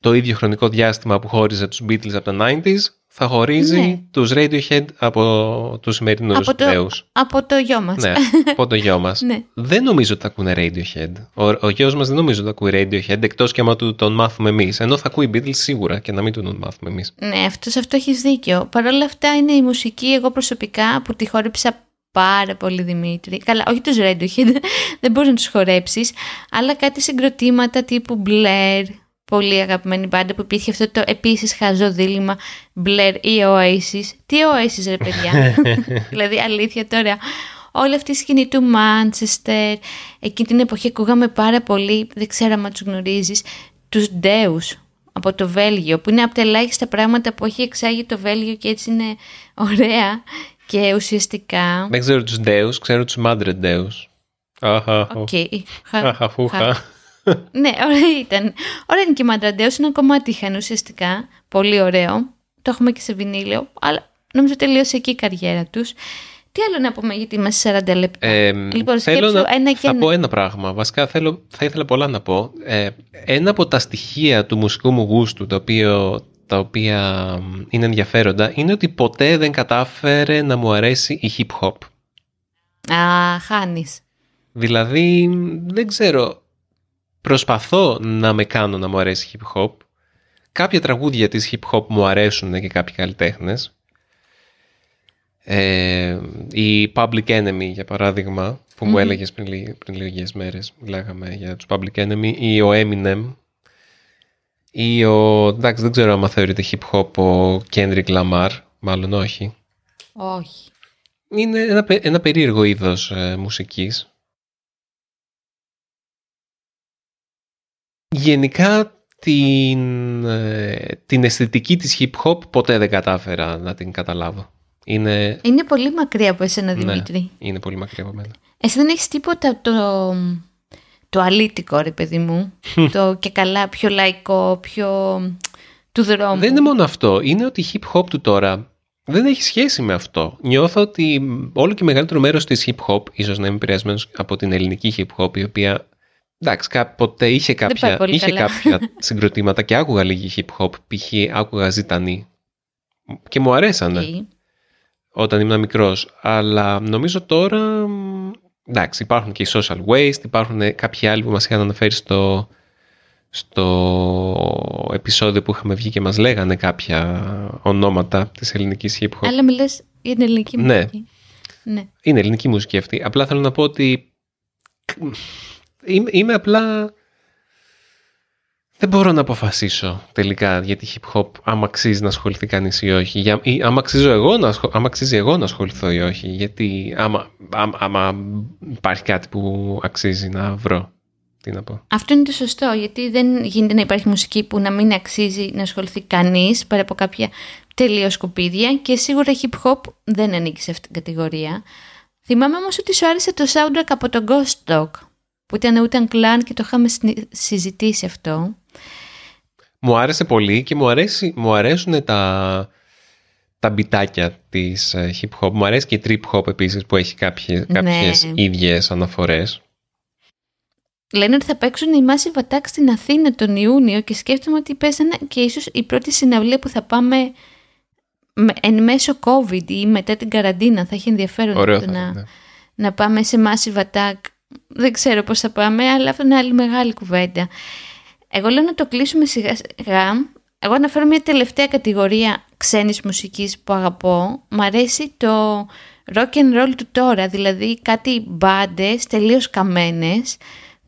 το ίδιο χρονικό διάστημα που χώριζε τους Beatles από τα 90s, θα χωρίζει ναι. τους Radiohead από τους σημερινούς από το, Από το γιο μας. Ναι, από το γιο μας. (laughs) ναι. Δεν νομίζω ότι θα ακούνε Radiohead. Ο, ο γιος μας δεν νομίζω ότι θα ακούει Radiohead, εκτός και άμα του τον μάθουμε εμείς. Ενώ θα ακούει Beatles σίγουρα και να μην τον μάθουμε εμείς. Ναι, αυτός, σε αυτό έχεις δίκιο. Παρ' όλα αυτά είναι η μουσική εγώ προσωπικά που τη χόρεψα πάρα πολύ Δημήτρη. Καλά, όχι τους Radiohead, (laughs) δεν μπορείς να τους χορέψεις, αλλά κάτι συγκροτήματα τύπου Blair, πολύ αγαπημένη μπάντα που υπήρχε αυτό το επίσης χαζό δίλημα Blur ή Oasis. Τι Oasis ρε παιδιά. (laughs) δηλαδή αλήθεια τώρα. Όλη αυτή η σκηνή του Manchester, εκείνη την εποχή ακούγαμε πάρα πολύ, δεν ξέρω αν τους γνωρίζεις, τους dEUS από το Βέλγιο, που είναι από τα ελάχιστα πράγματα που έχει εξάγει το Βέλγιο και έτσι είναι ωραία και ουσιαστικά... Δεν ξέρω τους dEUS, ξέρω τους Madredeus. OK. Ναι, ωραία ήταν. Ωραία είναι και η Μαντραντέος, ένα κομμάτι είχαν ουσιαστικά. Πολύ ωραίο. Το έχουμε και σε βινίλιο, αλλά νομίζω τελείωσε εκεί η καριέρα τους. Τι άλλο να πούμε, γιατί είμαστε 40 λεπτά. Ε, λοιπόν, θέλω να, ένα και θα ένα. πω ένα πράγμα. Βασικά θέλω, θα ήθελα πολλά να πω. Ε, ένα από τα στοιχεία του μουσικού μου γούστου, τα οποία, τα οποία είναι ενδιαφέροντα, είναι ότι ποτέ δεν κατάφερε να μου αρέσει η hip hop. Α, χάνεις. Δηλαδή, δεν ξέρω, προσπαθώ να με κάνω να μου αρέσει hip hop. Κάποια τραγούδια της hip hop μου αρέσουν και κάποιοι καλλιτέχνες. Ε, η Public Enemy για παράδειγμα που μου έλεγες πριν, πριν λίγες μέρες μιλάγαμε για τους Public Enemy ή ο Eminem ή ο εντάξει δεν ξέρω αν θεωρείται hip hop ο Kendrick Lamar μάλλον όχι όχι είναι ένα, ένα περίεργο είδος ε, μουσικής γενικά την, ε, την αισθητική της hip hop ποτέ δεν κατάφερα να την καταλάβω είναι... είναι πολύ μακριά από εσένα, ναι, Δημήτρη. είναι πολύ μακριά από μένα. Εσύ δεν έχεις τίποτα το, το αλήτικο, ρε παιδί μου. το και καλά, πιο λαϊκό, πιο του δρόμου. Δεν είναι μόνο αυτό. Είναι ότι η hip hop του τώρα δεν έχει σχέση με αυτό. Νιώθω ότι όλο και μεγαλύτερο μέρος της hip hop, ίσως να είμαι επηρεασμένος από την ελληνική hip hop, η οποία Εντάξει, κάποτε είχε κάποια, είχε κάποια συγκροτήματα και άκουγα λίγη hip hop. Π.χ. άκουγα ζητανή. Και μου αρέσανε όταν ήμουν μικρός. Αλλά νομίζω τώρα, εντάξει, υπάρχουν και οι social waste, υπάρχουν κάποιοι άλλοι που μας είχαν αναφέρει στο, στο επεισόδιο που είχαμε βγει και μας λέγανε κάποια ονόματα της ελληνικής hip hop. Αλλά μιλάς για την ελληνική ναι. μουσική. Ναι. Είναι ελληνική μουσική αυτή. Απλά θέλω να πω ότι είμαι, είμαι απλά δεν μπορώ να αποφασίσω τελικά για τη hip hop άμα αξίζει να ασχοληθεί κανείς ή όχι. Για, ή άμα, εγώ να, άμα αξίζει εγώ να ασχοληθώ ή όχι. Γιατί άμα, άμα, άμα υπάρχει κάτι που αξίζει να βρω. Τι να πω. Αυτό είναι το σωστό, γιατί δεν γίνεται να υπάρχει μουσική που να μην αξίζει να ασχοληθεί κανείς πέρα από κάποια τελείως σκουπίδια και σίγουρα hip hop δεν ανήκει σε αυτή την κατηγορία. Θυμάμαι όμως ότι σου άρεσε το soundtrack από τον Ghost Dog που ήταν ούτε Clan και το είχαμε συζητήσει αυτό. Μου άρεσε πολύ και μου, αρέσει, μου αρέσουν τα, τα μπιτάκια της ε, hip hop. Μου αρέσει και η trip hop επίσης που έχει κάποιες, ναι. κάποιες ίδιες αναφορές. Λένε ότι θα παίξουν οι Massive Attack στην Αθήνα τον Ιούνιο και σκέφτομαι ότι παίζανε και ίσως η πρώτη συναυλία που θα πάμε εν μέσω COVID ή μετά την καραντίνα. Θα έχει ενδιαφέρον Ωραίο να, ναι. να πάμε σε Massive Attack. Δεν ξέρω πώς θα πάμε, αλλά αυτό είναι άλλη μεγάλη κουβέντα. Εγώ λέω να το κλείσουμε σιγά σιγά. Εγώ αναφέρω μια τελευταία κατηγορία ξένης μουσικής που αγαπώ. Μ' αρέσει το rock and roll του τώρα, δηλαδή κάτι μπάντες τελείως καμένες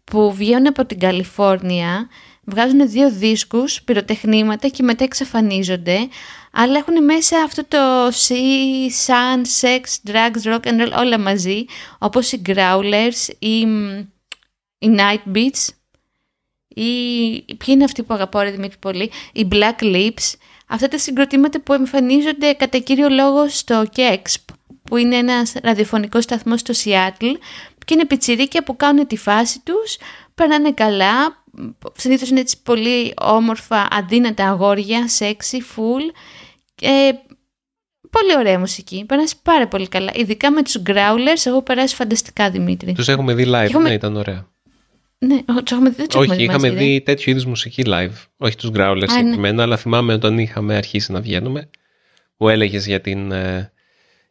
που βγαίνουν από την Καλιφόρνια, βγάζουν δύο δίσκους, πυροτεχνήματα και μετά εξαφανίζονται, αλλά έχουν μέσα αυτό το sea, sun, sex, drugs, rock and roll όλα μαζί, όπως οι Growlers ή οι Night Beats ή ποιοι είναι αυτοί που αγαπώ ρε Δημήτρη πολύ, οι Black Lips, αυτά τα συγκροτήματα που εμφανίζονται κατά κύριο λόγο στο KEXP, που είναι ένας ραδιοφωνικός σταθμός στο Seattle και είναι πιτσιρίκια που κάνουν τη φάση τους, περνάνε καλά, συνήθως είναι έτσι πολύ όμορφα, αδύνατα αγόρια, sexy, full, ε, Πολύ ωραία μουσική. Περάσει πάρα πολύ καλά. Ειδικά με τους Growlers, εγώ περάσει φανταστικά Δημήτρη. Τους έχουμε δει live, έχουμε... ναι, ήταν ωραία. Ναι, τους έχουμε δει. Όχι, είχαμε δει τέτοιου είδους μουσική live. Όχι τους Growlers ναι. συγκεκριμένα, αλλά θυμάμαι όταν είχαμε αρχίσει να βγαίνουμε, που έλεγες για την. Ε,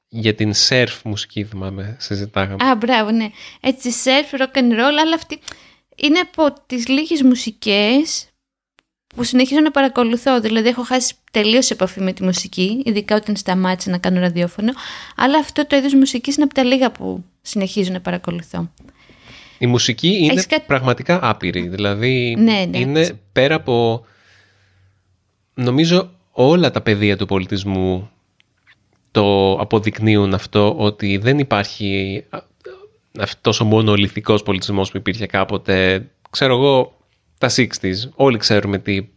για την surf μουσική, θυμάμαι, συζητάγαμε. Α, μπράβο, ναι. Έτσι, surf, rock and roll, αλλά αυτή είναι από τις λίγες μουσικές που συνεχίζω να παρακολουθώ. Δηλαδή, έχω χάσει τελείως επαφή με τη μουσική, ειδικά όταν σταμάτησα να κάνω ραδιόφωνο. Αλλά αυτό το είδος μουσικής είναι από τα λίγα που συνεχίζω να παρακολουθώ. Η μουσική είναι Έχεις κάτι- πραγματικά άπειρη. Δηλαδή Ναι, ναι. είναι πέρα από νομίζω όλα τα πεδία του πολιτισμού το αποδεικνύουν αυτό ότι δεν υπάρχει α, αυτός ο μονολυθικός πολιτισμός που υπήρχε κάποτε. Ξέρω εγώ τα 60s. Όλοι ξέρουμε τι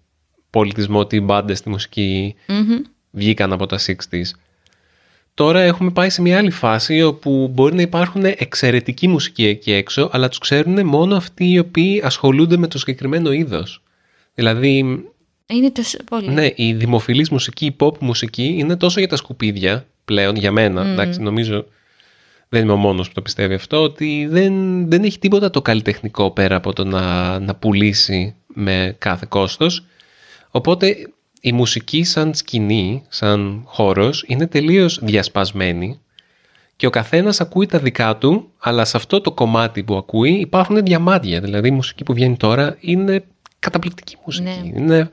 πολιτισμό, τι μπάντες στη μουσική Μμμ. βγήκαν από τα 60s. Τώρα έχουμε πάει σε μια άλλη φάση όπου μπορεί να υπάρχουν εξαιρετική μουσική εκεί έξω, αλλά τους ξέρουν μόνο αυτοί οι οποίοι ασχολούνται με το συγκεκριμένο είδος. Δηλαδή, Είναι τόσο πολύ. ναι, η δημοφιλής μουσική, η pop μουσική είναι τόσο για τα σκουπίδια πλέον, για μένα, εντάξει, νομίζω δεν είμαι ο μόνος που το πιστεύει αυτό, ότι δεν, δεν έχει τίποτα το καλλιτεχνικό πέρα από το να, να πουλήσει με κάθε κόστος. Οπότε η μουσική σαν σκηνή, σαν χώρος, είναι τελείως διασπασμένη και ο καθένας ακούει τα δικά του, αλλά σε αυτό το κομμάτι που ακούει υπάρχουν διαμάντια. Δηλαδή η μουσική που βγαίνει τώρα είναι καταπληκτική μουσική. Ναι. Είναι...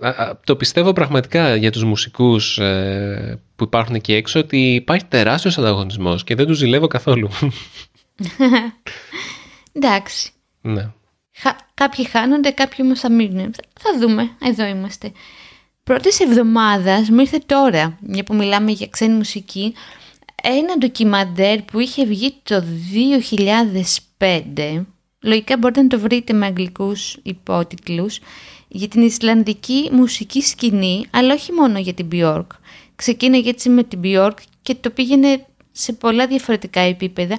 α, α, Το πιστεύω πραγματικά για τους μουσικούς ε, που υπάρχουν εκεί έξω ότι υπάρχει τεράστιος ανταγωνισμός και δεν τους ζηλεύω καθόλου. (laughs) Εντάξει. ναι. Χα- Κάποιοι χάνονται, κάποιοι όμως θα μείνουν. Θα δούμε. Εδώ είμαστε. Πρώτης εβδομάδας μου ήρθε τώρα, μια που μιλάμε για ξένη μουσική, ένα ντοκιμαντέρ που είχε βγει το 2005. Λογικά μπορείτε να το βρείτε με αγγλικούς υπότιτλους για την Ισλανδική μουσική σκηνή, αλλά όχι μόνο για την Björk. Ξεκίνησε έτσι με την Björk και το πήγαινε σε πολλά διαφορετικά επίπεδα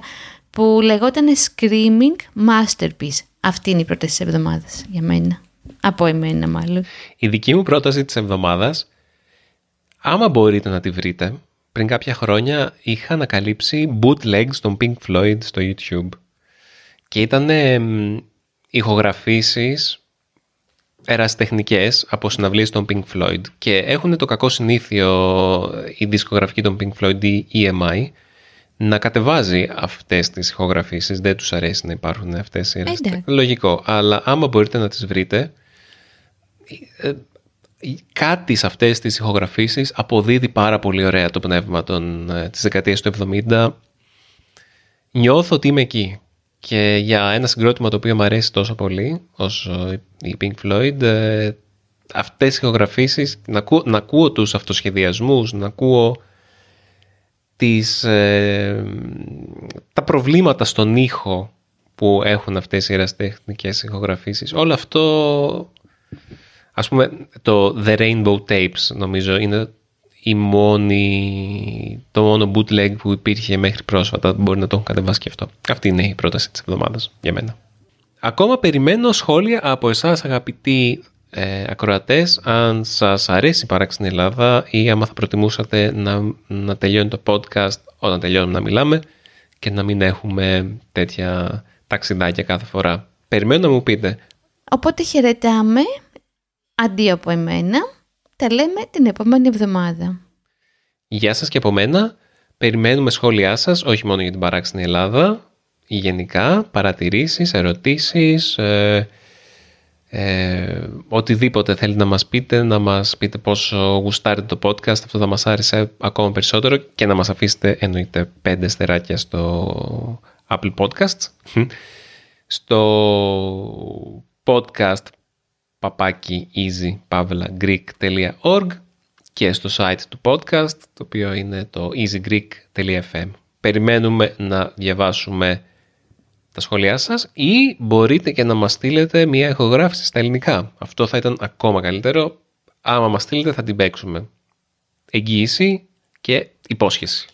που λεγόταν Screaming Masterpiece. Αυτή είναι η πρώτη της εβδομάδας για μένα. Από εμένα μάλλον. Η δική μου πρόταση της εβδομάδας, άμα μπορείτε να τη βρείτε, πριν κάποια χρόνια είχα ανακαλύψει bootlegs των Pink Floyd στο YouTube. Και ήταν ηχογραφήσεις ερασιτεχνικές από συναυλίες των Pink Floyd και έχουν το κακό συνήθειο η δισκογραφική των Pink Floyd, η EMI, να κατεβάζει αυτές τις ηχογραφήσεις. Δεν τους αρέσει να υπάρχουν αυτές οι ερασιτεχνικές. Λογικό, αλλά άμα μπορείτε να τις βρείτε, ε, κάτι σε αυτές τις ηχογραφήσεις αποδίδει πάρα πολύ ωραία το πνεύμα των, ε, της δεκαετίας του 70. Νιώθω ότι είμαι εκεί. Και για ένα συγκρότημα το οποίο μου αρέσει τόσο πολύ, όσο η Pink Floyd, ε, αυτές οι ηχογραφήσεις, να, ακούω, να ακούω τους αυτοσχεδιασμούς, να ακούω τις, ε, τα προβλήματα στον ήχο που έχουν αυτές οι ερασιτεχνικές ηχογραφήσεις. Όλο αυτό, ας πούμε, το The Rainbow Tapes νομίζω είναι η μόνη, το μόνο bootleg που υπήρχε μέχρι πρόσφατα. Μπορεί να το έχουν κατεβάσει και αυτό. Αυτή είναι η πρόταση της εβδομάδας για μένα. Ακόμα περιμένω σχόλια από εσάς αγαπητοί ε, ακροατές αν σας αρέσει η παράξενη Ελλάδα ή άμα θα προτιμούσατε να, να τελειώνει το podcast όταν τελειώνουμε να μιλάμε και να μην έχουμε τέτοια ταξιδάκια κάθε φορά. Περιμένω να μου πείτε. Οπότε χαιρετάμε. Αντίο από εμένα. Τα λέμε την επόμενη εβδομάδα. Γεια σας και από μένα. Περιμένουμε σχόλιά σας, όχι μόνο για την παράξενη Ελλάδα, ή γενικά, παρατηρήσεις, ερωτήσεις, ε, ε, οτιδήποτε θέλετε να μας πείτε, να μας πείτε πόσο γουστάρετε το podcast, αυτό θα μας άρεσε ακόμα περισσότερο και να μας αφήσετε εννοείται πέντε στεράκια στο Apple Podcasts, στο podcast παπάκι easypavlagreek.org και στο site του podcast, το οποίο είναι το easygreek.fm. Περιμένουμε να διαβάσουμε τα σχόλιά σας ή μπορείτε και να μας στείλετε μια ηχογράφηση στα ελληνικά. Αυτό θα ήταν ακόμα καλύτερο. Άμα μας στείλετε θα την παίξουμε. Εγγύηση και υπόσχεση.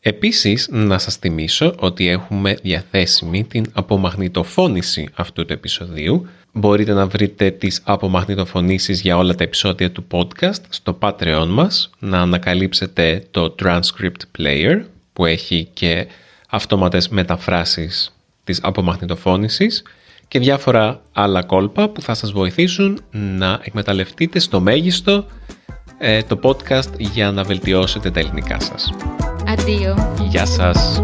Επίσης, να σας θυμίσω ότι έχουμε διαθέσιμη την απομαγνητοφώνηση αυτού του επεισοδίου. Μπορείτε να βρείτε τις απομαγνητοφωνήσεις για όλα τα επεισόδια του podcast στο Patreon μας, να ανακαλύψετε το Transcript Player που έχει και αυτόματες μεταφράσεις της απομαγνητοφώνησης και διάφορα άλλα κόλπα που θα σας βοηθήσουν να εκμεταλλευτείτε στο μέγιστο ε, το podcast για να βελτιώσετε τα ελληνικά σας. Αντίο. Γεια σας!